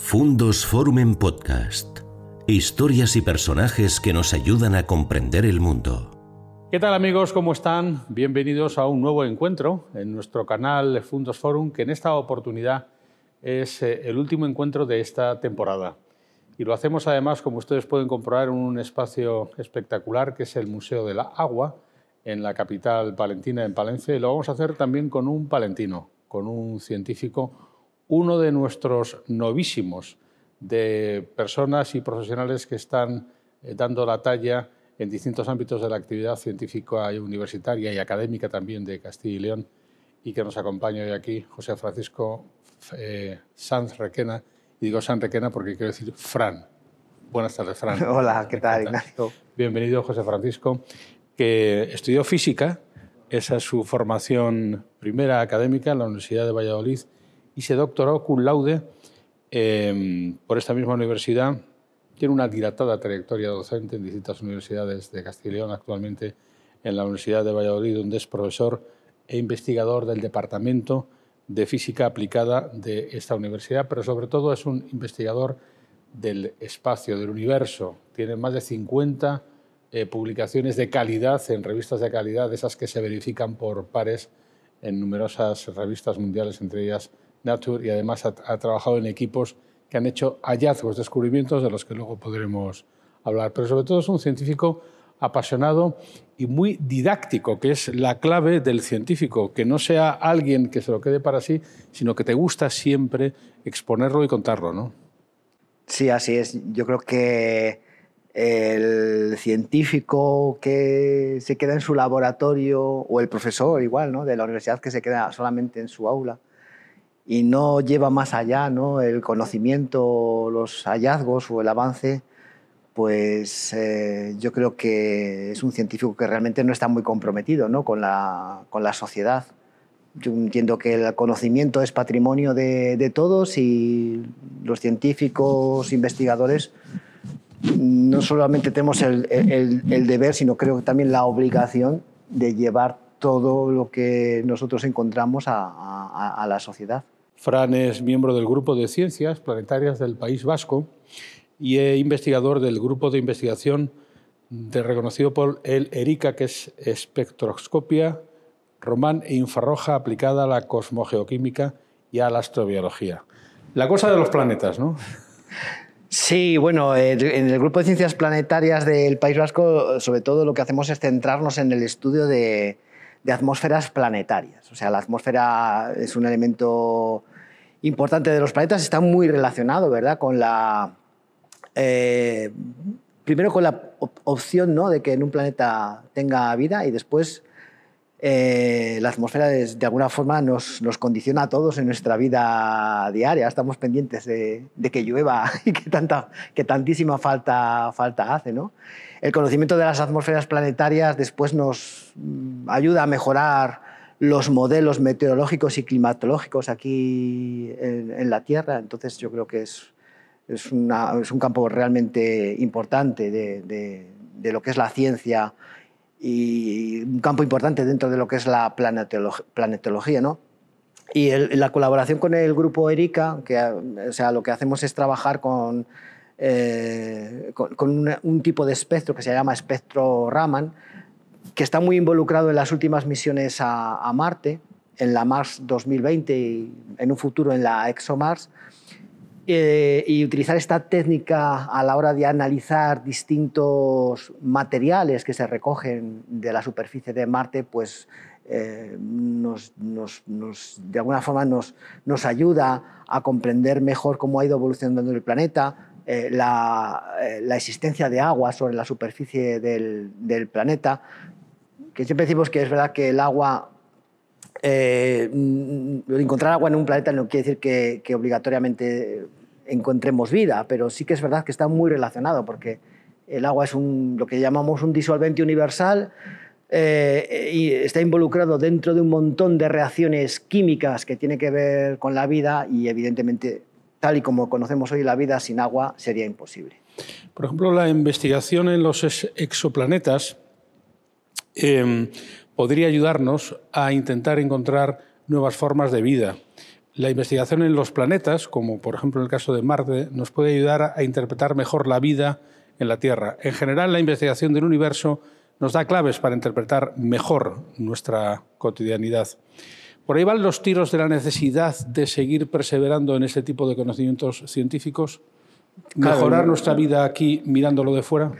Fundos Forum en Podcast. Historias y personajes que nos ayudan a comprender el mundo. ¿Qué tal amigos? ¿Cómo están? Bienvenidos a un nuevo encuentro en nuestro canal Fundos Forum, que en esta oportunidad es eh, el último encuentro de esta temporada. Y lo hacemos además, como ustedes pueden comprobar, en un espacio espectacular que es el Museo de la Agua, en la capital palentina, en Palencia. Y lo vamos a hacer también con un palentino, con un científico uno de nuestros novísimos de personas y profesionales que están eh, dando la talla en distintos ámbitos de la actividad científica y universitaria y académica también de Castilla y León y que nos acompaña hoy aquí José Francisco eh, Sanz Requena. Y digo Sanz Requena porque quiero decir Fran. Buenas tardes, Fran. Hola, ¿qué tal, Ignacio? Bienvenido, José Francisco, que estudió física, esa es su formación primera académica en la Universidad de Valladolid y se doctoró cum laude em, por esta misma universidad. Tiene una dilatada trayectoria docente en distintas universidades de Castilla y León, actualmente en la Universidad de Valladolid, donde es profesor e investigador del Departamento de Física Aplicada de esta universidad, pero sobre todo es un investigador del espacio, del universo. Tiene más de 50 eh, publicaciones de calidad en revistas de calidad, esas que se verifican por pares en numerosas revistas mundiales, entre ellas Nature y además ha, trabajado en equipos que han hecho hallazgos, descubrimientos de los que luego podremos hablar. Pero sobre todo es un científico apasionado y muy didáctico, que es la clave del científico, que no sea alguien que se lo quede para sí, sino que te gusta siempre exponerlo y contarlo, ¿no? Sí, así es. Yo creo que el científico que se queda en su laboratorio o el profesor igual, ¿no? de la universidad que se queda solamente en su aula, y no lleva más allá ¿no? el conocimiento, los hallazgos o el avance, pues eh, yo creo que es un científico que realmente no está muy comprometido ¿no? con, la, con la sociedad. Yo entiendo que el conocimiento es patrimonio de, de todos y los científicos, investigadores, no solamente tenemos el, el, el, deber, sino creo que también la obligación de llevar todo lo que nosotros encontramos a, a, a la sociedad. Fran es miembro del Grupo de Ciencias Planetarias del País Vasco y es investigador del Grupo de Investigación de, reconocido por el ERICA, que es espectroscopia román e infrarroja aplicada a la cosmogeoquímica y a la astrobiología. La cosa de los planetas, ¿no? Sí, bueno, en el Grupo de Ciencias Planetarias del País Vasco, sobre todo lo que hacemos es centrarnos en el estudio de, de atmósferas planetarias. O sea, la atmósfera es un elemento importante de los planetas, está muy relacionado, ¿verdad?, con la... Eh, primero con la opción ¿no? de que en un planeta tenga vida y después eh, la atmósfera de, de alguna forma nos, nos, condiciona a todos en nuestra vida diaria. Estamos pendientes de, que llueva y que, tanta, que tantísima falta, falta hace. ¿no? El conocimiento de las atmósferas planetarias después nos mm, ayuda a mejorar los modelos meteorológicos y climatológicos aquí en, en la Tierra. Entonces yo creo que es, es, una, es un campo realmente importante de, de, de lo que es la ciencia y un campo importante dentro de lo que es la planetología, ¿no? Y el, la colaboración con el grupo ERICA, que o sea, lo que hacemos es trabajar con, eh, con, con un tipo de espectro que se llama espectro Raman, que está muy involucrado en las últimas misiones a, Marte, en la Mars 2020 y en un futuro en la ExoMars, eh, y utilizar esta técnica a la hora de analizar distintos materiales que se recogen de la superficie de Marte, pues eh, nos, de alguna forma nos, ayuda a comprender mejor cómo ha ido evolucionando el planeta, eh, la, eh, la, existencia de agua sobre la superficie del, planeta, que siempre decimos que es verdad que el agua eh, encontrar agua en un planeta no quiere decir que, que, obligatoriamente encontremos vida, pero sí que es verdad que está muy relacionado porque el agua es un, lo que llamamos un disolvente universal eh, y está involucrado dentro de un montón de reacciones químicas que tiene que ver con la vida y evidentemente tal y como conocemos hoy la vida sin agua sería imposible. Por ejemplo, la investigación en los exoplanetas eh, podría ayudarnos a intentar encontrar nuevas formas de vida la investigación en los planetas, como por ejemplo en el caso de Marte, nos puede ayudar a interpretar mejor la vida en la Tierra. En general, la investigación del universo nos da claves para interpretar mejor nuestra cotidianidad. Por ahí van los tiros de la necesidad de seguir perseverando en este tipo de conocimientos científicos, mejorar nuestra vida aquí mirándolo de fuera.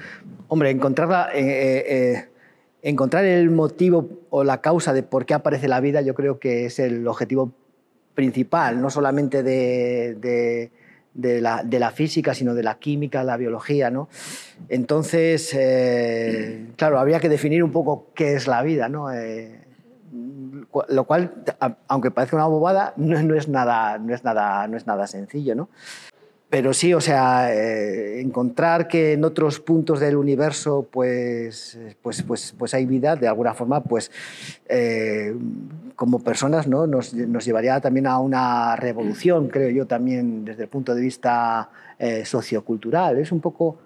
Hombre, encontrar, eh, eh, eh, encontrar el motivo o la causa de por qué aparece la vida, yo creo que es el objetivo principal, no solamente de la, física, sino de la química, la biología. ¿no? Entonces, eh, claro, habría que definir un poco qué es la vida, ¿no? Eh, lo cual, aunque parezca una bobada, no, es nada, no, es nada, no es nada sencillo. ¿no? Pero sí, o sea, eh, encontrar que en otros puntos del universo pues, pues, pues, pues hay vida, de alguna forma, pues eh, como personas ¿no? nos, llevaría también a una revolución, creo yo, también desde el punto de vista eh, sociocultural. Es un poco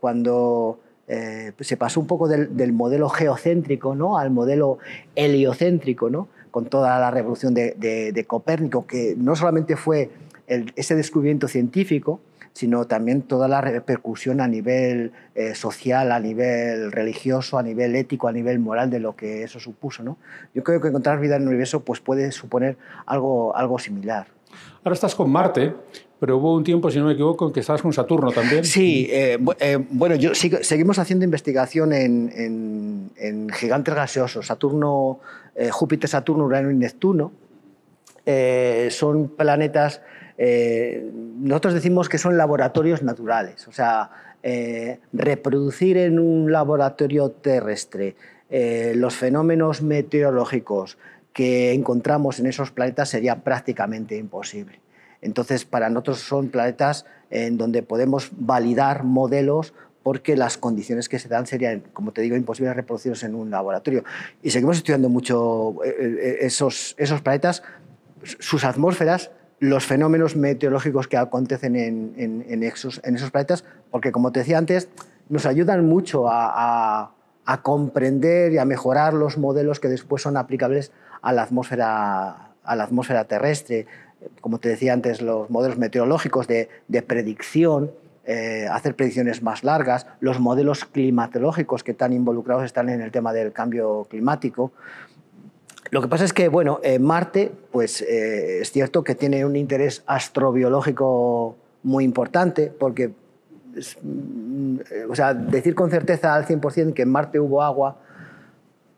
cuando se pasó un poco del, del, modelo geocéntrico ¿no? al modelo heliocéntrico, ¿no? con toda la revolución de Copérnico, que no solamente fue ese descubrimiento científico, sino también toda la repercusión a nivel eh, social, a nivel religioso, a nivel ético, a nivel moral de lo que eso supuso. ¿no? Yo creo que encontrar vida en el universo pues, puede suponer algo, algo similar. Ahora estás con Marte, pero hubo un tiempo, si no me equivoco, en que estabas con Saturno también. Sí, eh, eh, bueno, yo seguimos haciendo investigación en, en, gigantes gaseosos, Saturno, Júpiter, Saturno, Urano y Neptuno. son planetas eh, nosotros decimos que son laboratorios naturales, o sea, eh, reproducir en un laboratorio terrestre eh, los fenómenos meteorológicos que encontramos en esos planetas sería prácticamente imposible. Entonces, para nosotros son planetas en donde podemos validar modelos porque las condiciones que se dan serían, como te digo, imposibles reproducirlos en un laboratorio. Y seguimos estudiando mucho esos, esos planetas, sus atmósferas, los fenómenos meteorológicos que acontecen en, esos, planetas, porque como te decía antes, nos ayudan mucho a, comprender y a mejorar los modelos que después son aplicables a la atmósfera, terrestre. Como te decía antes, los modelos meteorológicos de, predicción, eh, hacer predicciones más largas, los modelos climatológicos que tan involucrados están en el tema del cambio climático. Lo que pasa es que, bueno, Marte, pues eh, es cierto que tiene un interés astrobiológico muy importante, porque, mm, o sea, decir con certeza al 100% que en Marte hubo agua,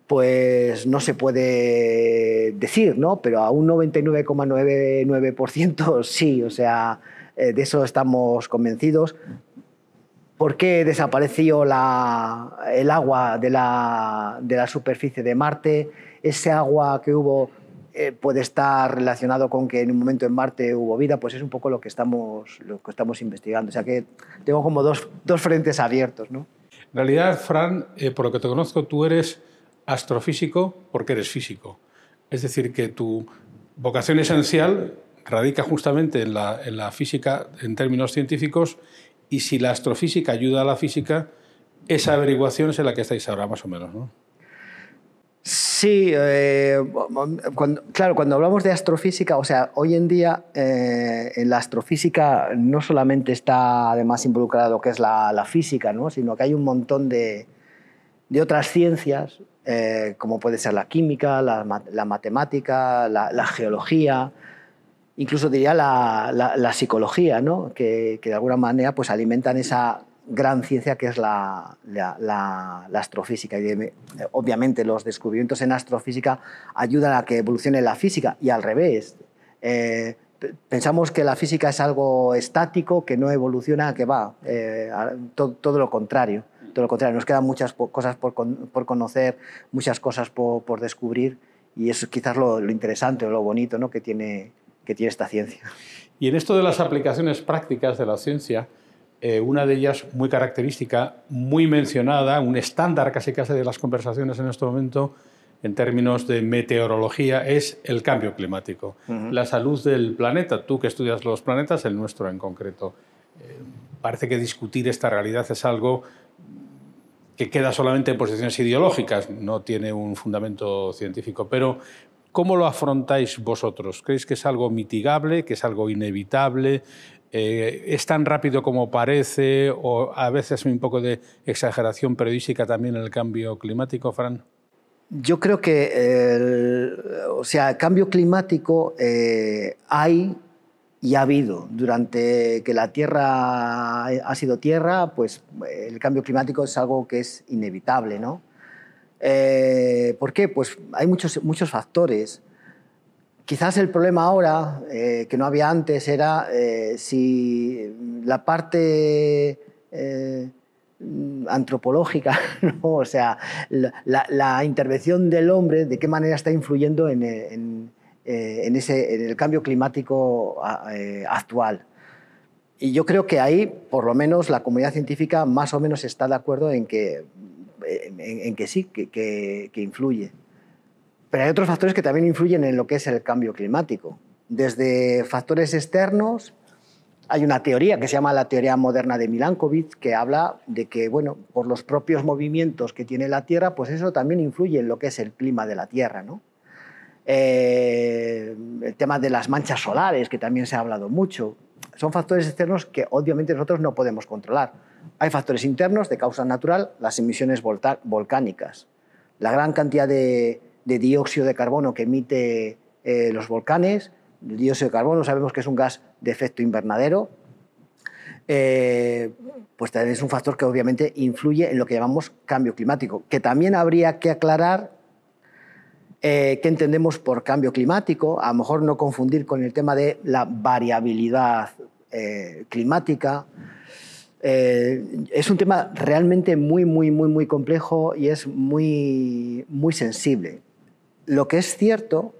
pues no se puede decir, ¿no? Pero a un 99,99% sí, o sea, eh, de eso estamos convencidos. ¿Por qué desapareció el agua de de la superficie de Marte? Ese agua que hubo eh, puede estar relacionado con que en un momento en Marte hubo vida, pues es un poco lo que estamos, lo que estamos investigando. O sea que tengo como dos, dos frentes abiertos. ¿no? En realidad, Fran, eh, por lo que te conozco, tú eres astrofísico porque eres físico. Es decir, que tu vocación esencial radica justamente en la, en la física en términos científicos y si la astrofísica ayuda a la física, esa averiguación es en la que estáis ahora, más o menos. ¿no? Sí, eh, claro, cuando hablamos de astrofísica, o sea, hoy en día eh, en la astrofísica no solamente está además involucrado lo que es la, física, ¿no? sino que hay un montón de, otras ciencias, eh, como puede ser la química, la, matemática, la, geología, incluso diría la, psicología, ¿no? que, que, de alguna manera pues, alimentan esa gran ciencia que es la, astrofísica. Y eh, obviamente los descubrimientos en astrofísica ayudan a que evolucione la física y al revés. Eh, pensamos que la física es algo estático, que no evoluciona, que va, eh, todo, lo contrario. Todo lo contrario, nos quedan muchas cosas por, conocer, muchas cosas por, descubrir y eso es quizás lo, interesante o lo bonito ¿no? que, tiene, que tiene esta ciencia. Y en esto de las aplicaciones prácticas de la ciencia, eh, una de ellas muy característica, muy mencionada, un estándar casi casi de las conversaciones en este momento en términos de meteorología, es el cambio climático, la salud del planeta. Tú que estudias los planetas, el nuestro en concreto. Eh, parece que discutir esta realidad es algo que queda solamente en posiciones ideológicas, no tiene un fundamento científico, pero ¿Cómo lo afrontáis vosotros? ¿Creéis que es algo mitigable, que es algo inevitable? Eh, ¿Es tan rápido como parece o a veces un poco de exageración periodística también el cambio climático, Fran? Yo creo que, el, o sea, cambio climático eh, hay y ha habido. Durante que la Tierra ha sido Tierra, pues el cambio climático es algo que es inevitable, ¿no? Eh, ¿Por qué? Pues hay muchos, muchos factores. Quizás el problema ahora, eh, que no había antes, era eh, si la parte antropológica, o sea, la, intervención del hombre, de qué manera está influyendo en, ese, en el cambio climático actual. Y yo creo que ahí, por lo menos, la comunidad científica más o menos está de acuerdo en que en, que sí, que, influye. Pero hay otros factores que también influyen en lo que es el cambio climático. Desde factores externos, hay una teoría que se llama la teoría moderna de Milankovitch, que habla de que, bueno, por los propios movimientos que tiene la Tierra, pues eso también influye en lo que es el clima de la Tierra, ¿no? Eh, el tema de las manchas solares, que también se ha hablado mucho, son factores externos que obviamente nosotros no podemos controlar. Hay factores internos de causa natural, las emisiones volcánicas. La gran cantidad de, dióxido de carbono que emite eh, los volcanes, el dióxido de carbono sabemos que es un gas de efecto invernadero, eh, pues también es un factor que obviamente influye en lo que llamamos cambio climático, que también habría que aclarar eh, qué entendemos por cambio climático, a lo mejor no confundir con el tema de la variabilidad climática, es un tema realmente muy, muy, muy, muy complejo y es muy, muy sensible. Lo que es cierto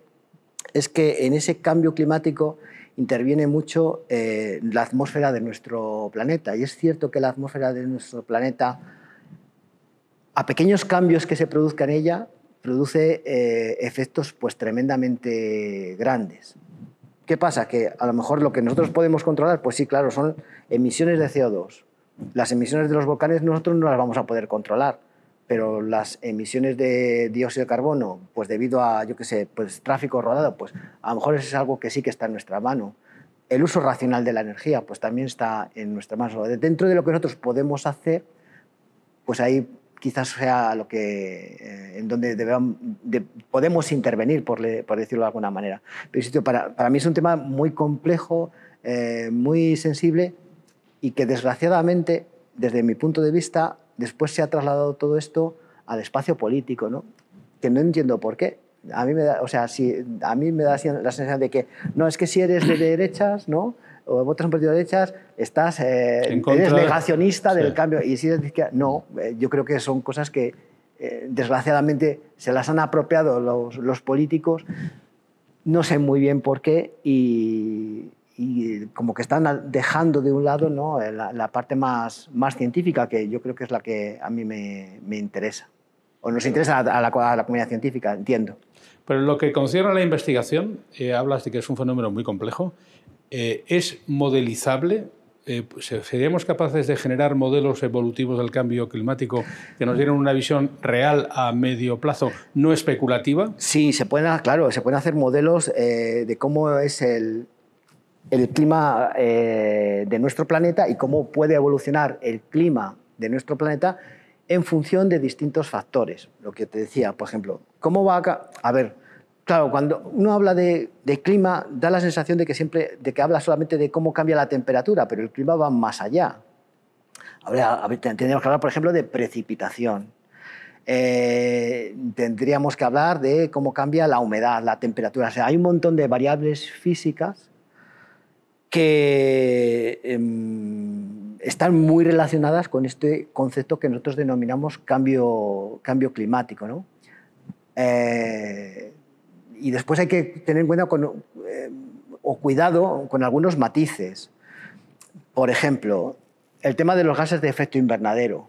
es que en ese cambio climático interviene mucho eh, la atmósfera de nuestro planeta. Y es cierto que la atmósfera de nuestro planeta, a pequeños cambios que se produzcan en ella, produce eh, efectos pues, tremendamente grandes. ¿Qué pasa? Que a lo mejor lo que nosotros podemos controlar, pues sí, claro, son emisiones de CO2, las emisiones de los volcanes nosotros no las vamos a poder controlar, pero las emisiones de dióxido de carbono, pues debido a, yo qué sé, pues tráfico rodado, pues a lo mejor eso es algo que sí que está en nuestra mano. El uso racional de la energía, pues también está en nuestra mano. Dentro de lo que nosotros podemos hacer, pues ahí quizás sea lo que, eh, en donde debemos, podemos intervenir, por, por, decirlo de alguna manera. Pero para, para, mí es un tema muy complejo, eh, muy sensible, y que desgraciadamente, desde mi punto de vista, después se ha trasladado todo esto al espacio político, ¿no? que no entiendo por qué. A mí me da, o sea, si, a mí me da la sensación de que no, es que si eres de derechas, ¿no? o votas un partido de derechas, estás, eh, eres negacionista del cambio. Y si eres de izquierda, no, eh, yo creo que son cosas que eh, desgraciadamente se las han apropiado los, los políticos, no sé muy bien por qué, y, y como que están dejando de un lado ¿no? la, parte más, más científica, que yo creo que es la que a mí me, me interesa. O nos interesa a la, a la, comunidad científica, entiendo. Pero en lo que concierne a la investigación, eh, hablas de que es un fenómeno muy complejo. Eh, ¿Es modelizable? Eh, ¿Seríamos capaces de generar modelos evolutivos del cambio climático que nos dieran una visión real a medio plazo, no especulativa? Sí, se pueden, claro, se pueden hacer modelos de cómo es el, el clima eh, de nuestro planeta y cómo puede evolucionar el clima de nuestro planeta en función de distintos factores. Lo que te decía, por ejemplo, ¿cómo va a... A ver, claro, cuando uno habla de, clima, da la sensación de que siempre, de que habla solamente de cómo cambia la temperatura, pero el clima va más allá. Ahora, tendríamos que hablar, por ejemplo, de precipitación. Eh, tendríamos que hablar de cómo cambia la humedad, la temperatura. O sea, hay un montón de variables físicas que em, están muy relacionadas con este concepto que nosotros denominamos cambio, cambio climático. ¿no? Eh, y después hay que tener en cuenta eh, o cuidado con algunos matices. Por ejemplo, el tema de los gases de efecto invernadero.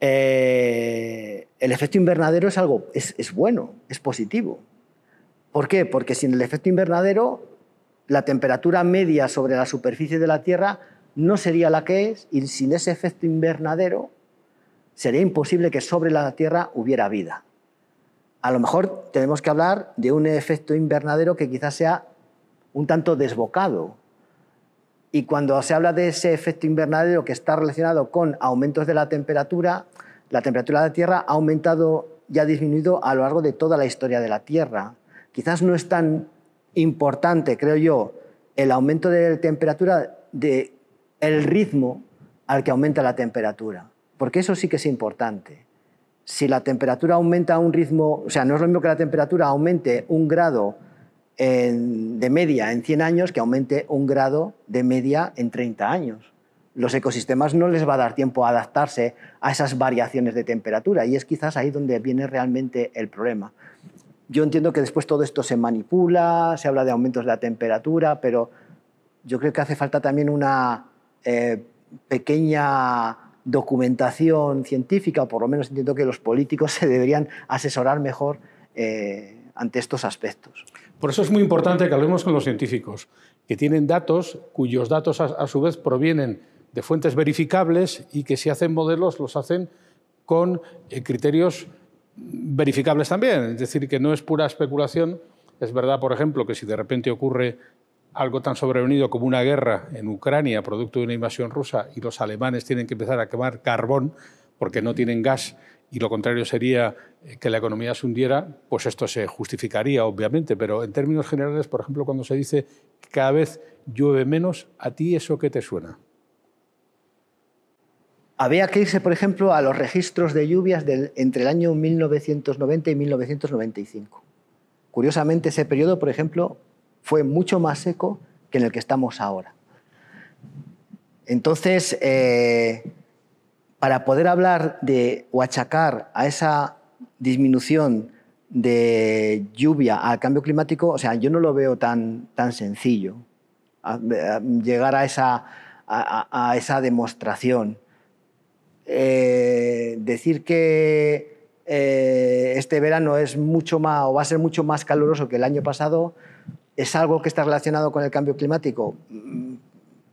Eh, el efecto invernadero es algo, es, es bueno, es positivo. ¿Por qué? Porque sin el efecto invernadero la temperatura media sobre la superficie de la Tierra no sería la que es y sin ese efecto invernadero sería imposible que sobre la Tierra hubiera vida. a lo mejor tenemos que hablar de un efecto invernadero que quizás sea un tanto desbocado. Y cuando se habla de ese efecto invernadero que está relacionado con aumentos de la temperatura, la temperatura de la Tierra ha aumentado y ha disminuido a lo largo de toda la historia de la Tierra. Quizás no es tan importante, creo yo, el aumento de temperatura de el ritmo al que aumenta la temperatura, porque eso sí que es importante. Si la temperatura aumenta a un ritmo, o sea, no es lo mismo que la temperatura aumente un grado de media en 100 años que aumente un grado de media en 30 años. Los ecosistemas no les va a dar tiempo a adaptarse a esas variaciones de temperatura y es quizás ahí donde viene realmente el problema. Yo entiendo que después todo esto se manipula, se habla de aumentos de la temperatura, pero yo creo que hace falta también una eh, pequeña documentación científica, o por lo menos entiendo que los políticos se deberían asesorar mejor eh, ante estos aspectos. Por eso es muy importante que hablemos con los científicos, que tienen datos cuyos datos a, su vez provienen de fuentes verificables y que si hacen modelos los hacen con eh, criterios verificables también. Es decir, que no es pura especulación. Es verdad, por ejemplo, que si de repente ocurre algo tan sobrevenido como una guerra en Ucrania, producto de una invasión rusa, y los alemanes tienen que empezar a quemar carbón porque no tienen gas y lo contrario sería eh, que la economía se hundiera, pues esto se justificaría, obviamente. Pero en términos generales, por ejemplo, cuando se dice que cada vez llueve menos, ¿a ti eso qué te suena? Había que irse, por ejemplo, a los registros de lluvias entre el año 1990 y 1995. Curiosamente, ese periodo, por ejemplo, fue mucho más seco que en el que estamos ahora. Entonces, eh, para poder hablar de o achacar a esa disminución de lluvia al cambio climático, o sea, yo no lo veo tan, tan sencillo llegar a esa, a, esa demostración. Eh, decir que eh, este verano es mucho más o va a ser mucho más caluroso que el año pasado es algo que está relacionado con el cambio climático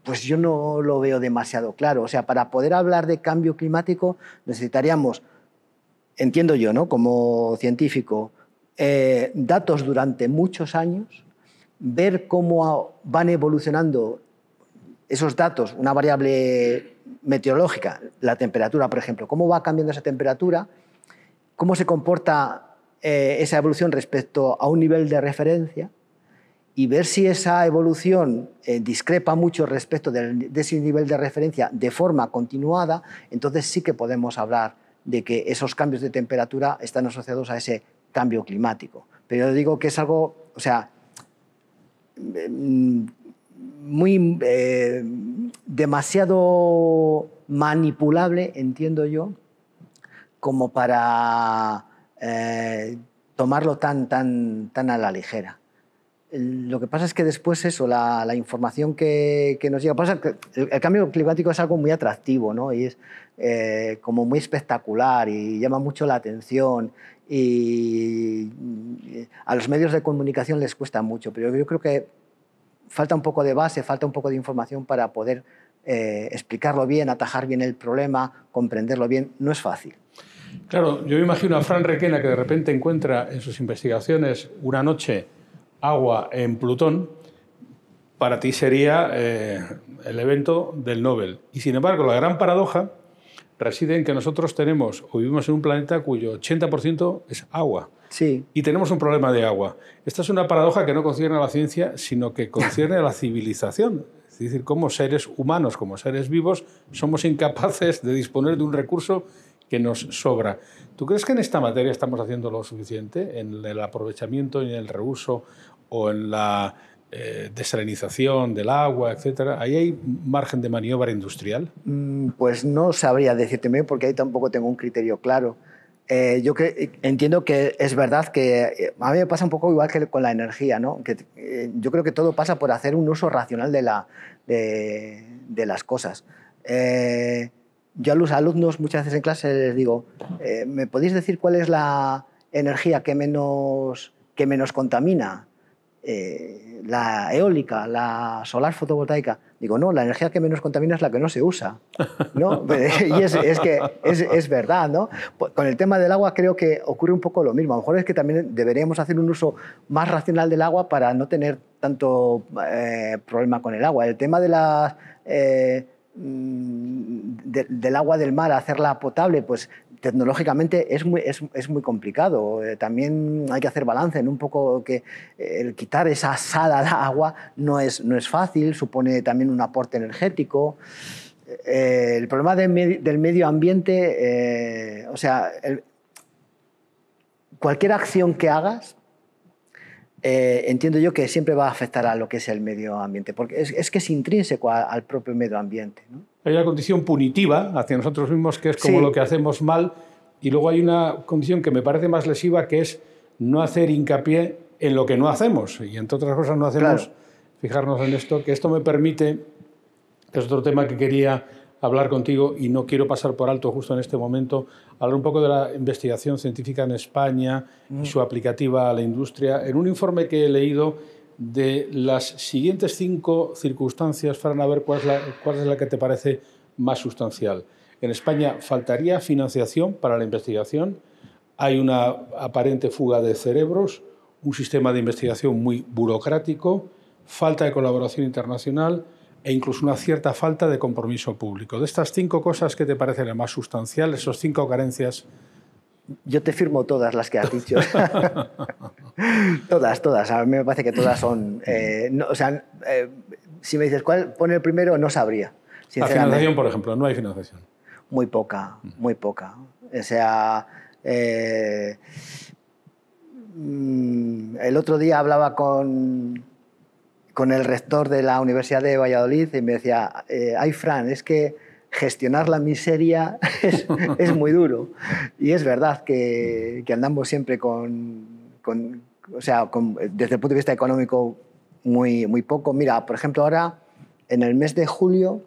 pues yo no lo veo demasiado claro. O sea, para poder hablar de cambio climático necesitaríamos, entiendo yo, ¿no? como científico, eh, datos durante muchos años, ver cómo van evolucionando esos datos, una variable meteorológica, la temperatura, por ejemplo, cómo va cambiando esa temperatura, cómo se comporta eh, esa evolución respecto a un nivel de referencia y ver si esa evolución eh, discrepa mucho respecto de, ese nivel de referencia de forma continuada, entonces sí que podemos hablar de que esos cambios de temperatura están asociados a ese cambio climático. Pero yo digo que es algo, o sea, mm, muy eh, demasiado manipulable, entiendo yo, como para eh, tomarlo tan, tan, tan a la ligera. Lo que pasa es que después eso, la, información que, nos llega, pasa que el, cambio climático es algo muy atractivo, ¿no? Y es eh, como muy espectacular y llama mucho la atención y a los medios de comunicación les cuesta mucho, pero yo creo que falta un poco de base, falta un poco de información para poder eh, explicarlo bien, atajar bien el problema, comprenderlo bien. No es fácil. Claro, yo me imagino a Fran Requena que de repente encuentra en sus investigaciones una noche agua en Plutón, para ti sería eh, el evento del Nobel. Y sin embargo, la gran paradoja reside en que nosotros tenemos o vivimos en un planeta cuyo 80% es agua. Sí. Y tenemos un problema de agua. Esta es una paradoja que no concierne a la ciencia, sino que concierne a la civilización. Es decir, como seres humanos, como seres vivos, somos incapaces de disponer de un recurso que nos sobra. ¿Tú crees que en esta materia estamos haciendo lo suficiente en el aprovechamiento y en el reuso o en la eh, desalinización del agua, etcétera? ¿Ahí hay margen de maniobra industrial? Mm, pues no sabría decirte porque ahí tampoco tengo un criterio claro. Eh, yo entiendo que es verdad que eh, a mí me pasa un poco igual que con la energía, ¿no? Que, yo creo que todo pasa por hacer un uso racional de, la, de, de las cosas yo a los alumnos muchas veces en clase les digo, eh, ¿me podéis decir cuál es la energía que menos, que menos contamina? Eh, la eólica, la solar fotovoltaica. Digo, no, la energía que menos contamina es la que no se usa. ¿no? y es, es que es, es, verdad. ¿no? Con el tema del agua creo que ocurre un poco lo mismo. A lo mejor es que también deberíamos hacer un uso más racional del agua para no tener tanto eh, problema con el agua. El tema de la... Eh, mm, del agua del mar, hacerla potable, pues tecnológicamente es muy, es, es muy complicado. Eh, también hay que hacer balance en un poco que eh, el quitar esa sal al agua no es, no es fácil, supone también un aporte energético. Eh, el problema del, del medio ambiente, o sea, cualquier acción que hagas, entiendo yo que siempre va a afectar a lo que es el medio ambiente, porque es, es que es intrínseco al propio medio ambiente. ¿no? Hay una condición punitiva hacia nosotros mismos que es como lo que hacemos mal y luego hay una condición que me parece más lesiva que es no hacer hincapié en lo que no hacemos y entre otras cosas no hacemos fijarnos en esto, que esto me permite, que es otro tema que quería hablar contigo y no quiero pasar por alto justo en este momento, hablar un poco de la investigación científica en España y mm. su aplicativa a la industria. En un informe que he leído de las siguientes cinco circunstancias, Fran, a ver cuál es, la, cuál es la que te parece más sustancial. En España faltaría financiación para la investigación, hay una aparente fuga de cerebros, un sistema de investigación muy burocrático, falta de colaboración internacional e incluso una cierta falta de compromiso público. De estas cinco cosas, ¿qué te parecen las más sustanciales, esas cinco carencias yo te firmo todas las que has dicho. todas, todas. A mí me parece que todas son. Eh, o sea, eh, si me dices cuál pone el primero, no sabría. La financiación, por ejemplo, no hay financiación. Muy poca, muy poca. O sea, eh, mm, el otro día hablaba con, con el rector de la Universidad de Valladolid y me decía, ay, Fran, es que gestionar la miseria es, muy duro. Y es verdad que, andamos siempre con, o sea, desde el punto de vista económico, muy, muy poco. Mira, por ejemplo, ahora, en el mes de julio,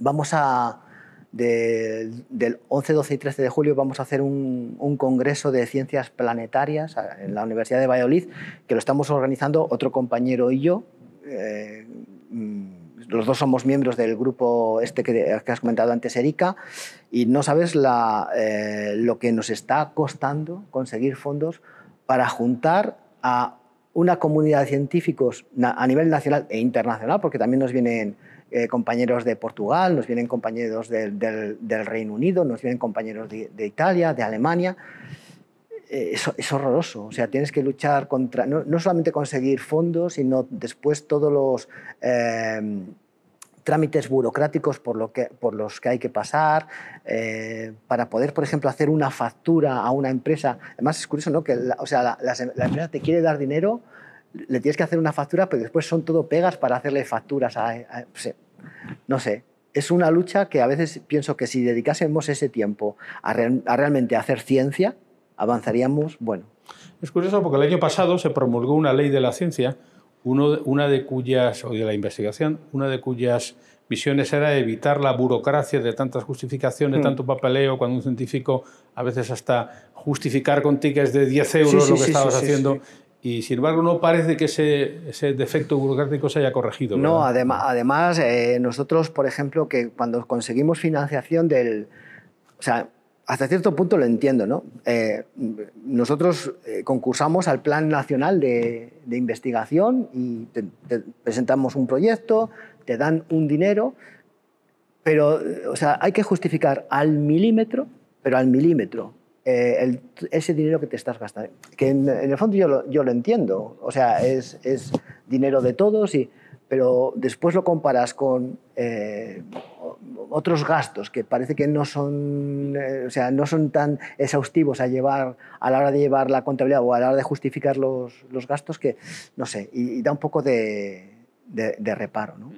vamos a, del 11, 12 y 13 de julio vamos a hacer un, congreso de ciencias planetarias en la Universidad de Valladolid, que lo estamos organizando otro compañero y yo. Eh, mm, los dos somos miembros del grupo este que, has comentado antes, Erika, y no sabes eh, lo que nos está costando conseguir fondos para juntar a una comunidad de científicos a nivel nacional e internacional, porque también nos vienen eh, compañeros de Portugal, nos vienen compañeros del, Reino Unido, nos vienen compañeros de, Italia, de Alemania. Eh, es, horroroso. O sea, tienes que luchar contra, no, solamente conseguir fondos, sino después todos los trámites burocráticos por, lo que, por los que hay que pasar, eh, para poder, por ejemplo, hacer una factura a una empresa. Además, es curioso, ¿no? Que la, o sea, la, empresa te quiere dar dinero, le tienes que hacer una factura, pero después son todo pegas para hacerle facturas a... no sé, es una lucha que a veces pienso que si dedicásemos ese tiempo a, a realmente hacer ciencia, avanzaríamos, bueno. Es curioso porque el año pasado se promulgó una ley de la ciencia una de cuyas, o de la investigación, una de cuyas misiones era evitar la burocracia de tantas justificaciones, hmm. tanto papeleo, cuando un científico a veces hasta justificar con tickets de 10 euros lo que estabas haciendo. Y sin embargo no parece que ese, ese defecto burocrático se haya corregido. No, además, además eh, nosotros, por ejemplo, que cuando conseguimos financiación del... O sea, hasta cierto punto lo entiendo, ¿no? Eh, nosotros eh, concursamos al Plan Nacional de, Investigación y presentamos un proyecto, te dan un dinero, pero, o sea, hay que justificar al milímetro, pero al milímetro, eh, ese dinero que te estás gastando. Que en, el fondo yo lo, yo lo, entiendo, o sea, es, es dinero de todos y pero después lo comparas con eh, otros gastos que parece que no son, eh, o sea, no son tan exhaustivos a, llevar, a la hora de llevar la contabilidad o a la hora de justificar los, los gastos que, no sé, y, da un poco de, de, reparo. ¿no?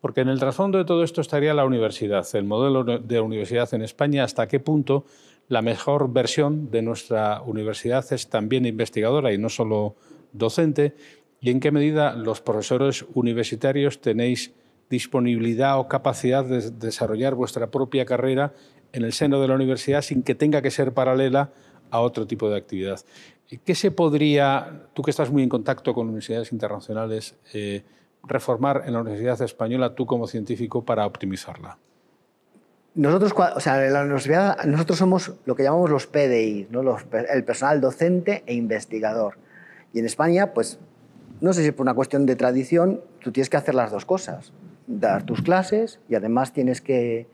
Porque en el trasfondo de todo esto estaría la universidad, el modelo de universidad en España, hasta qué punto la mejor versión de nuestra universidad es también investigadora y no solo docente, y en qué medida los profesores universitarios tenéis disponibilidad o capacidad de desarrollar vuestra propia carrera en el seno de la universidad sin que tenga que ser paralela a otro tipo de actividad. ¿Qué se podría, tú que estás muy en contacto con universidades internacionales, eh, reformar en la Universidad Española, tú como científico, para optimizarla? Nosotros, o sea, en la universidad, nosotros somos lo que llamamos los PDI, ¿no? el personal docente e investigador. Y en España, pues, no sé si por una cuestión de tradición, tú tienes que hacer las dos cosas, dar tus clases y además tienes que,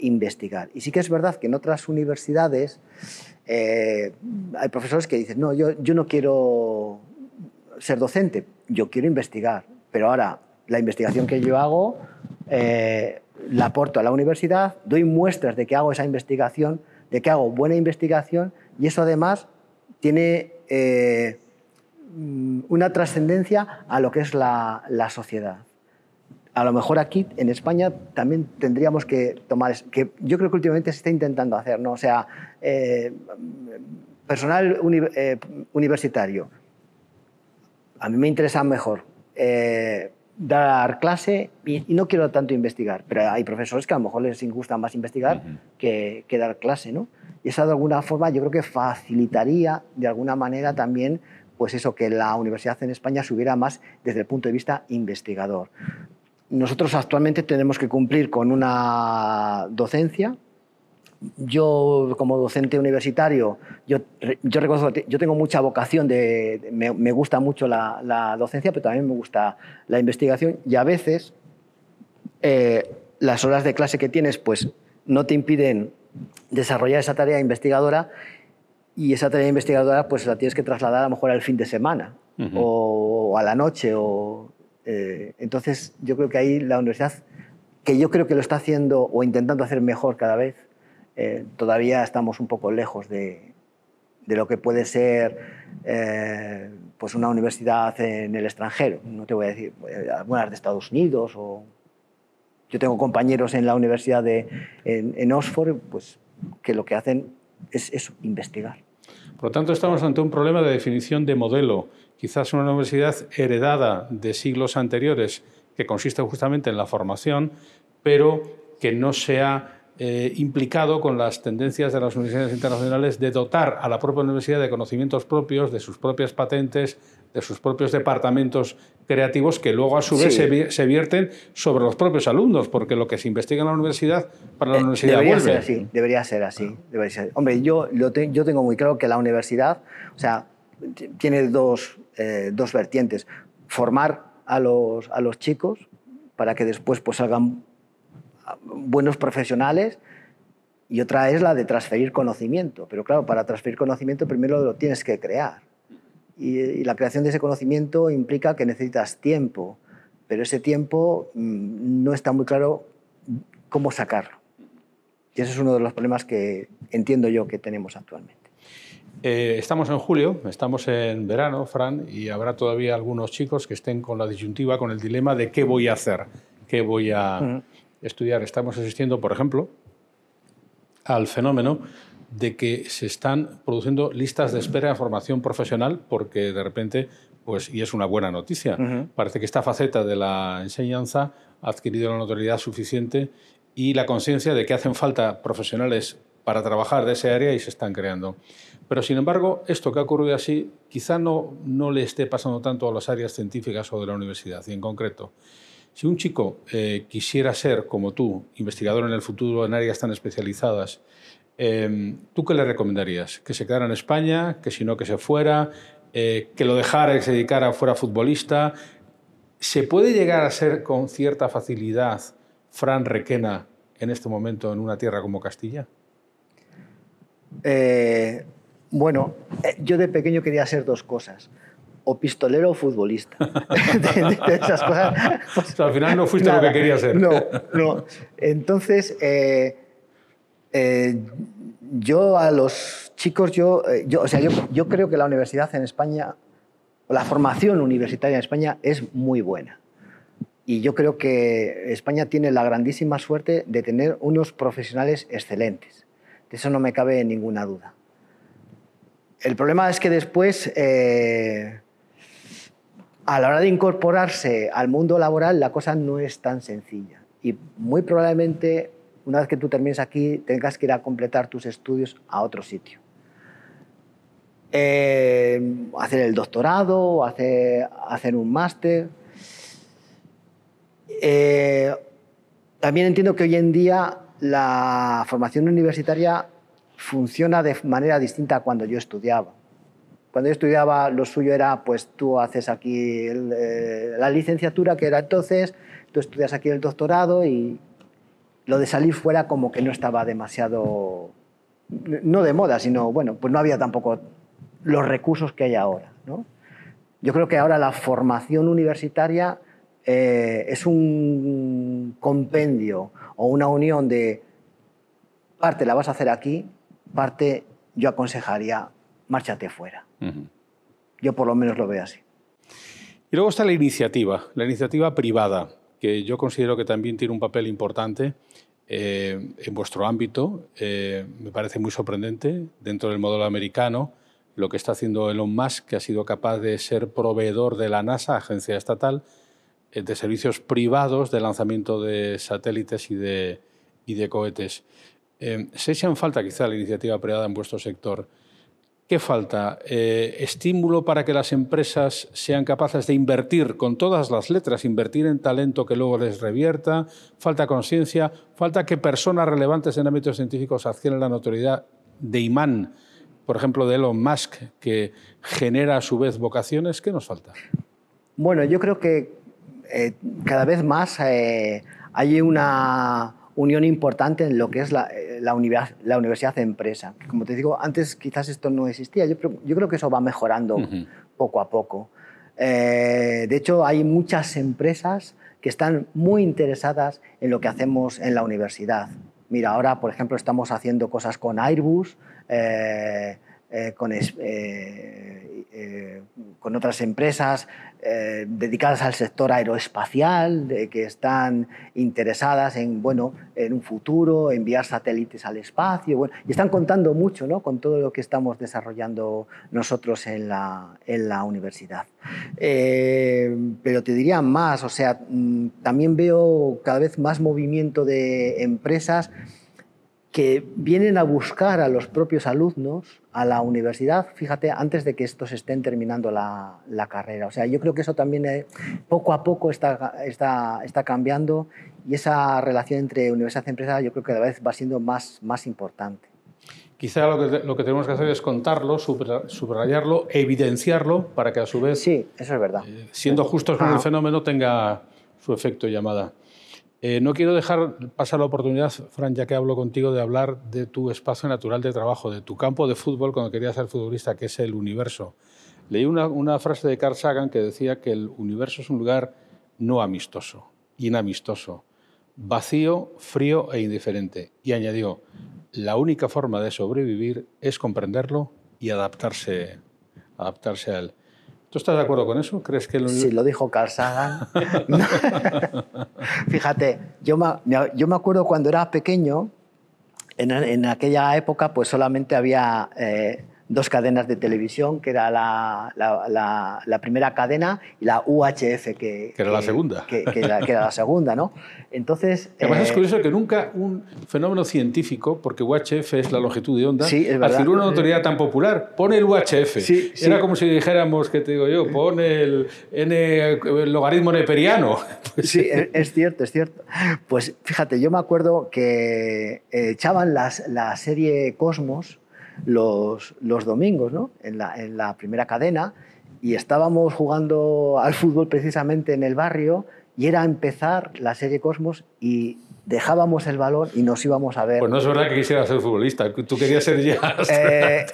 investigar. Y sí que es verdad que en otras universidades eh, hay profesores que dicen, no, yo, yo no quiero ser docente, yo quiero investigar, pero ahora la investigación que yo hago eh, la aporto a la universidad, doy muestras de que hago esa investigación, de que hago buena investigación y eso además tiene eh, una trascendencia a lo que es la, sociedad. A lo mejor aquí en España también tendríamos que tomar, que yo creo que últimamente se está intentando hacer, ¿no? o sea, eh, personal eh, universitario. A mí me interesa mejor dar clase y, no quiero tanto investigar, pero hay profesores que a lo mejor les gusta más investigar que, que, dar clase, ¿no? Y eso de alguna forma yo creo que facilitaría de alguna manera también pues eso, que la universidad en España subiera más desde el punto de vista investigador. Nosotros actualmente tenemos que cumplir con una docencia yo como docente universitario, yo, yo tengo mucha vocación, de, me, gusta mucho la, docencia, pero también me gusta la investigación y a veces eh, las horas de clase que tienes pues no te impiden desarrollar esa tarea investigadora y esa tarea investigadora pues la tienes que trasladar a lo mejor al fin de semana o, a la noche. O, eh, entonces yo creo que ahí la universidad, que yo creo que lo está haciendo o intentando hacer mejor cada vez, eh, todavía estamos un poco lejos de, lo que puede ser eh, pues una universidad en el extranjero. No te voy a decir, algunas de Estados Unidos o... Yo tengo compañeros en la universidad de, en, Oxford pues, que lo que hacen es eso, investigar. Por lo tanto, estamos ante un problema de definición de modelo. Quizás una universidad heredada de siglos anteriores, que consiste justamente en la formación, pero que no sea eh, implicado con las tendencias de las universidades internacionales de dotar a la propia universidad de conocimientos propios, de sus propias patentes, de sus propios departamentos creativos que luego a su vez se, vierten sobre los propios alumnos, porque lo que se investiga en la universidad para la eh, universidad debería ser así, debería ser así, debería ser. Hombre, yo, yo tengo muy claro que la universidad, o sea, tiene dos, eh, dos vertientes. Formar a los, a los chicos para que después pues salgan buenos profesionales y otra es la de transferir conocimiento. Pero claro, para transferir conocimiento primero lo tienes que crear. Y, la creación de ese conocimiento implica que necesitas tiempo, pero ese tiempo mm, no está muy claro cómo sacarlo. Y ese es uno de los problemas que entiendo yo que tenemos actualmente. Eh, estamos en julio, estamos en verano, Fran, y habrá todavía algunos chicos que estén con la disyuntiva, con el dilema de qué voy a hacer, qué voy a, estudiar. Estamos asistiendo, por ejemplo, al fenómeno de que se están produciendo listas de espera en formación profesional porque de repente, pues, y es una buena noticia, parece que esta faceta de la enseñanza ha adquirido la notoriedad suficiente y la conciencia de que hacen falta profesionales para trabajar de esa área y se están creando. Pero sin embargo, esto que ha ocurrido así quizá no, no le esté pasando tanto a las áreas científicas o de la universidad. Y en concreto, si un chico eh, quisiera ser, como tú, investigador en el futuro en áreas tan especializadas, em, ¿tú qué le recomendarías? ¿Que se quedara en España? ¿Que si no, que se fuera? Eh, ¿Que lo dejara, que se dedicara, fuera futbolista? ¿Se puede llegar a ser con cierta facilidad Fran Requena en este momento en una tierra como Castilla? Eh, bueno, yo de pequeño quería ser dos cosas o pistolero o futbolista. esas cosas. Pues, al final no fuiste lo que querías ser. No, no. Entonces, eh, eh, yo a los chicos, yo, eh, yo, o sea, yo, yo creo que la universidad en España, la formación universitaria en España es muy buena. Y yo creo que España tiene la grandísima suerte de tener unos profesionales excelentes. De eso no me cabe ninguna duda. El problema es que después a la hora de incorporarse al mundo laboral la cosa no es tan sencilla. Y muy probablemente una vez que tú termines aquí tengas que ir a completar tus estudios a otro sitio. eh, hacer el doctorado, hacer, hacer un máster. Eh, también entiendo que hoy en día la formación universitaria funciona de manera distinta a cuando yo estudiaba. Cuando yo estudiaba, lo suyo era, pues tú haces aquí eh, la licenciatura, que era entonces, tú estudias aquí el doctorado y lo de salir fuera como que no estaba demasiado, no de moda, sino, bueno, pues no había tampoco los recursos que hay ahora. ¿no? Yo creo que ahora la formación universitaria eh, es un compendio o una unión de parte la vas a hacer aquí, parte yo aconsejaría márchate fuera. Yo por lo menos lo veo así. Y luego está la iniciativa, la iniciativa privada, que yo considero que también tiene un papel importante eh, en vuestro ámbito. Eh, me parece muy sorprendente dentro del modelo americano lo que está haciendo Elon Musk, que ha sido capaz de ser proveedor de la NASA, agencia estatal, eh, de servicios privados de lanzamiento de satélites y de, y de cohetes. ¿Se echan falta quizá la iniciativa privada en vuestro sector? ¿Qué falta? Eh, ¿Estímulo para que las empresas sean capaces de invertir con todas las letras, invertir en talento que luego les revierta? ¿Falta conciencia? ¿Falta que personas relevantes en ámbitos científicos adquieran la notoriedad de imán, por ejemplo, de Elon Musk, que genera a su vez vocaciones? ¿Qué nos falta? Bueno, yo creo que eh, cada vez más eh, hay una unión importante en lo que es la, eh, la, la universidad de empresa. Como te digo, antes quizás esto no existía. Yo, yo creo que eso va mejorando poco a poco. Eh, de hecho, hay muchas empresas que están muy interesadas en lo que hacemos en la universidad. Mira, ahora, por ejemplo, estamos haciendo cosas con Airbus, eh, con, con otras empresas eh, dedicadas al sector aeroespacial, que están interesadas en, bueno, en un futuro, enviar satélites al espacio, bueno, y están contando mucho ¿no? con todo lo que estamos desarrollando nosotros en la, en la universidad. Eh, pero te diría más, o sea, mm, también veo cada vez más movimiento de empresas que vienen a buscar a los propios alumnos a la universidad, fíjate, antes de que estos estén terminando la, la carrera. O sea, yo creo que eso también eh, poco a poco está, está, está, cambiando y esa relación entre universidad y empresa yo creo que cada vez va siendo más, más importante. Quizá lo que, lo que tenemos que hacer es contarlo, subrayarlo, evidenciarlo, para que a su vez, sí, eso es verdad. Eh, siendo justos con el fenómeno, tenga su efecto llamada. Eh, no quiero dejar pasar la oportunidad, Fran, ya que hablo contigo, de hablar de tu espacio natural de trabajo, de tu campo de fútbol cuando querías ser futbolista, que es el universo. Leí una, frase de Carl Sagan que decía que el universo es un lugar no amistoso, inamistoso, vacío, frío e indiferente. Y añadió, la única forma de sobrevivir es comprenderlo y adaptarse, adaptarse a él. ¿Tú estás de acuerdo con eso? ¿Crees que lo... Sí, lo dijo Carl Sagan. Fíjate, yo me, yo me acuerdo cuando era pequeño, en, en aquella época pues solamente había eh, dos cadenas de televisión, que era la, la, la, primera cadena y la UHF, que, que era la segunda. Que, era, la segunda, ¿no? Entonces... Además es eh, curioso que nunca un fenómeno científico, porque UHF es la longitud de onda, sí, es al ser una autoridad tan popular, pone el UHF. Sí, era como si dijéramos, ¿qué te digo yo? Pone el, N, el logaritmo neperiano. sí, es cierto, es cierto. Pues fíjate, yo me acuerdo que eh, echaban las, la serie Cosmos, los, los domingos ¿no? en, la, en la primera cadena y estábamos jugando al fútbol precisamente en el barrio y era empezar la serie Cosmos y dejábamos el balón y nos íbamos a ver. Pues no es verdad que quisiera ser futbolista, tú querías ser ya. Eh,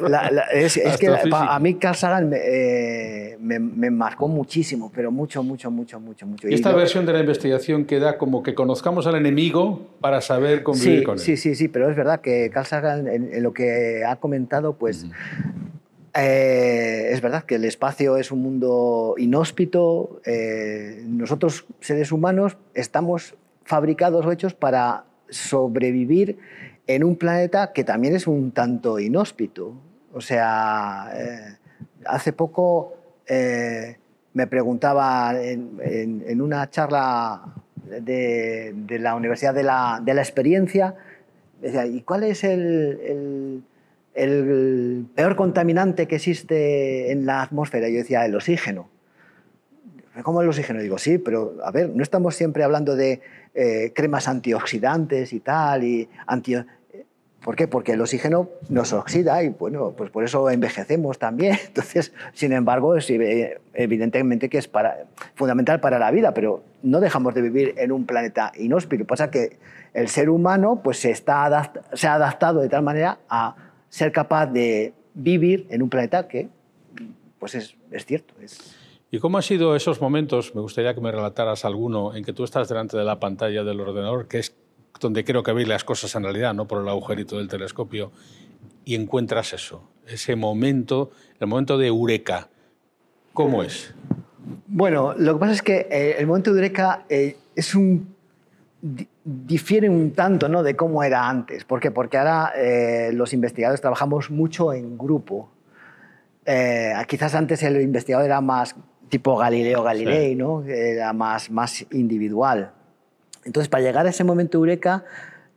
es, que a mí Carl Sagan eh, me, me, marcó muchísimo, pero mucho, mucho, mucho, mucho, mucho. Y esta versión de la investigación que da como que conozcamos al enemigo para saber convivir con él. Sí, sí, sí, pero es verdad que Carl Sagan, en, lo que ha comentado, pues. Eh, es verdad que el espacio es un mundo inhóspito. nosotros, seres humanos, estamos fabricados o hechos para sobrevivir en un planeta que también es un tanto inhóspito. O sea, eh, hace poco eh, me preguntaba en, una charla de, la Universidad de la, Experiencia, ¿y cuál es el, el peor contaminante que existe en la atmósfera. Yo decía, el oxígeno. ¿Cómo el oxígeno? Digo, sí, pero a ver, no estamos siempre hablando de eh, cremas antioxidantes y tal, y anti... ¿Por qué? Porque el oxígeno nos oxida y bueno, pues por eso envejecemos también. Entonces, sin embargo, es evidentemente que es para, fundamental para la vida, pero no dejamos de vivir en un planeta inhóspito. Pasa que el ser humano pues, se, está se ha adaptado de tal manera a ser capaz de vivir en un planeta que pues es, es cierto. Es... ¿Y cómo han sido esos momentos? Me gustaría que me relataras alguno en que tú estás delante de la pantalla del ordenador, que es donde creo que veis las cosas en realidad, no por el agujerito del telescopio, y encuentras eso, ese momento, el momento de eureka. ¿Cómo es? Bueno, lo que pasa es que eh, el momento de eureka eh, es un difiere un tanto ¿no? de cómo era antes. ¿Por qué? Porque ahora eh, los investigadores trabajamos mucho en grupo. quizás antes el investigador era más tipo Galileo Galilei, ¿no? era más, más individual. Entonces, para llegar a ese momento eureka,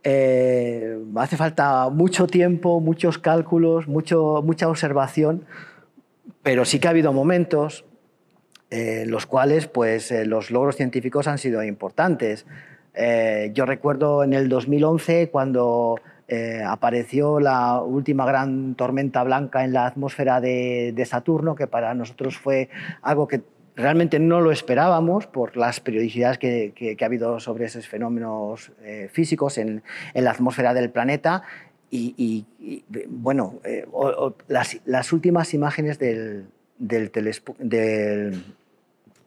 eh, hace falta mucho tiempo, muchos cálculos, mucho, mucha observación, pero sí que ha habido momentos en los cuales pues, eh, los logros científicos han sido importantes. Eh, yo recuerdo en el 2011 cuando apareció la última gran tormenta blanca en la atmósfera de, Saturno, que para nosotros fue algo que realmente no lo esperábamos por las periodicidades que, ha habido sobre esos fenómenos eh, físicos en, la atmósfera del planeta. Y, bueno, eh, las, últimas imágenes del, del,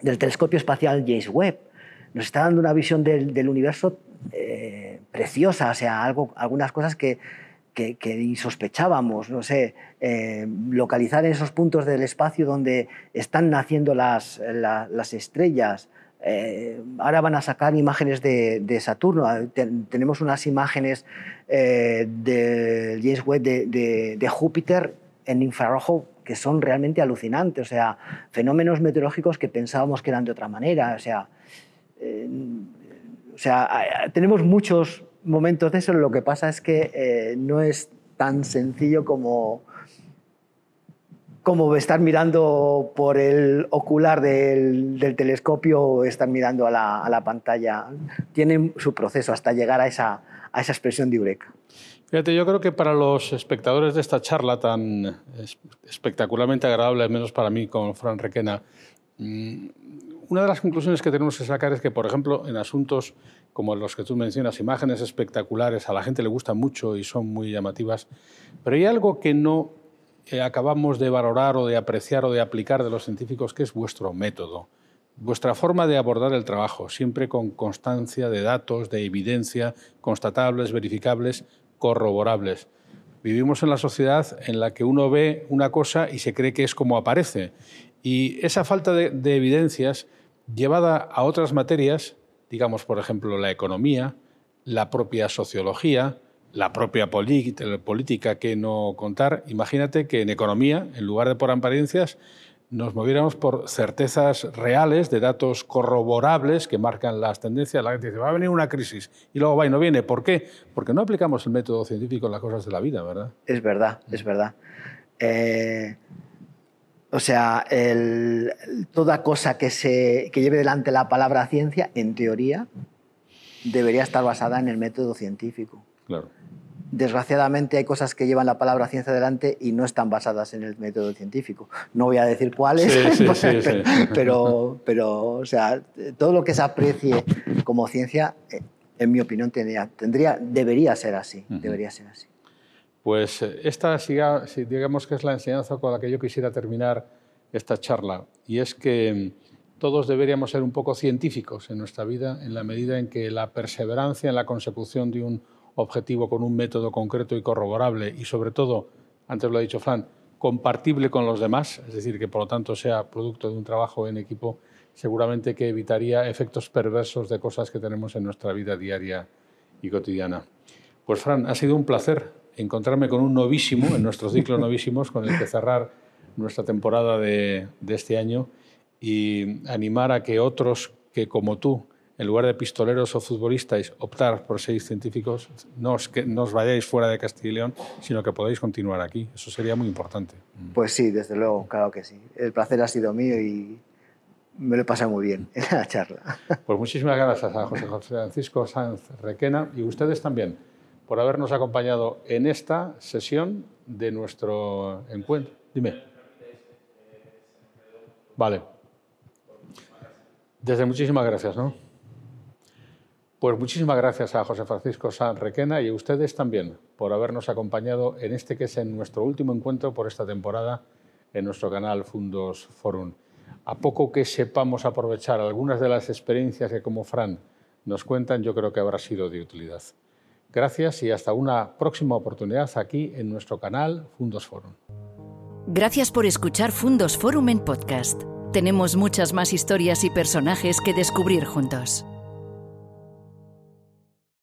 telescopio espacial James Webb nos está dando una visión del, universo eh, preciosa, o sea, algo, algunas cosas que, que, que sospechábamos, no sé, eh, localizar esos puntos del espacio donde están naciendo las, las estrellas. Eh, ahora van a sacar imágenes de, Saturno. tenemos unas imágenes eh, de James Webb de, de, Júpiter en infrarrojo que son realmente alucinantes. O sea, fenómenos meteorológicos que pensábamos que eran de otra manera. O sea, o sea tenemos muchos momentos de eso, lo que pasa es que eh, no es tan sencillo como, como estar mirando por el ocular del, telescopio o estar mirando a la, pantalla. Tiene su proceso hasta llegar a esa, a esa expresión de Eureka. Fíjate, yo creo que para los espectadores de esta charla tan espectacularmente agradable, al menos para mí con Fran Requena, mm, una de las conclusiones que tenemos que sacar es que, por ejemplo, en asuntos como los que tú mencionas, imágenes espectaculares, a la gente le gustan mucho y son muy llamativas, pero hay algo que no eh, acabamos de valorar o de apreciar o de aplicar de los científicos, que es vuestro método, vuestra forma de abordar el trabajo, siempre con constancia de datos, de evidencia, constatables, verificables, corroborables. Vivimos en la sociedad en la que uno ve una cosa y se cree que es como aparece. Y esa falta de evidencias, llevada a otras materias, digamos, por ejemplo, la economía, la propia sociología, la propia política, que no contar. Imagínate que en economía, en lugar de por apariencias, nos moviéramos por certezas reales, de datos corroborables que marcan las tendencias. La gente dice, va a venir una crisis y luego va y no viene. ¿Por qué? Porque no aplicamos el método científico en las cosas de la vida, ¿verdad? Es verdad, es verdad. Eh, o sea, toda cosa que, se, lleve delante la palabra ciencia, en teoría, debería estar basada en el método científico. Claro. Desgraciadamente hay cosas que llevan la palabra ciencia delante y no están basadas en el método científico. No voy a decir cuáles, pero, pero, o sea, todo lo que se aprecie como ciencia, eh, en mi opinión, tendría, tendría debería ser así. Debería ser así. Pues eh, esta, digamos que es la enseñanza con la que yo quisiera terminar esta charla, y es que mm, todos deberíamos ser un poco científicos en nuestra vida en la medida en que la perseverancia en la consecución de un objetivo con un método concreto y corroborable y sobre todo, antes lo ha dicho Fran, compartible con los demás, es decir, que por lo tanto sea producto de un trabajo en equipo, seguramente que evitaría efectos perversos de cosas que tenemos en nuestra vida diaria y cotidiana. Pues Fran, ha sido un placer encontrarme con un novísimo, en nuestro ciclo novísimos, con el que cerrar nuestra temporada de, este año y animar a que otros que como tú en lugar de pistoleros o futbolistas, optar por ser científicos, no os, que, no os vayáis fuera de Castilla y León, sino que podáis continuar aquí. Eso sería muy importante. Pues sí, desde luego, claro que sí. El placer ha sido mío y me lo he pasado muy bien en la charla. Pues muchísimas gracias a José Francisco Sanz Requena y ustedes también por habernos acompañado en esta sesión de nuestro encuentro. Dime. Vale. Desde muchísimas gracias, ¿no? Pues muchísimas gracias a José Francisco San Requena y a ustedes también por habernos acompañado en este que es nuestro último encuentro por esta temporada en nuestro canal Fundos Forum. A poco que sepamos aprovechar algunas de las experiencias que como Fran nos cuentan, yo creo que habrá sido de utilidad. Gracias y hasta una próxima oportunidad aquí en nuestro canal Fundos Forum. Gracias por escuchar Fundos Forum en podcast. Tenemos muchas más historias y personajes que descubrir juntos.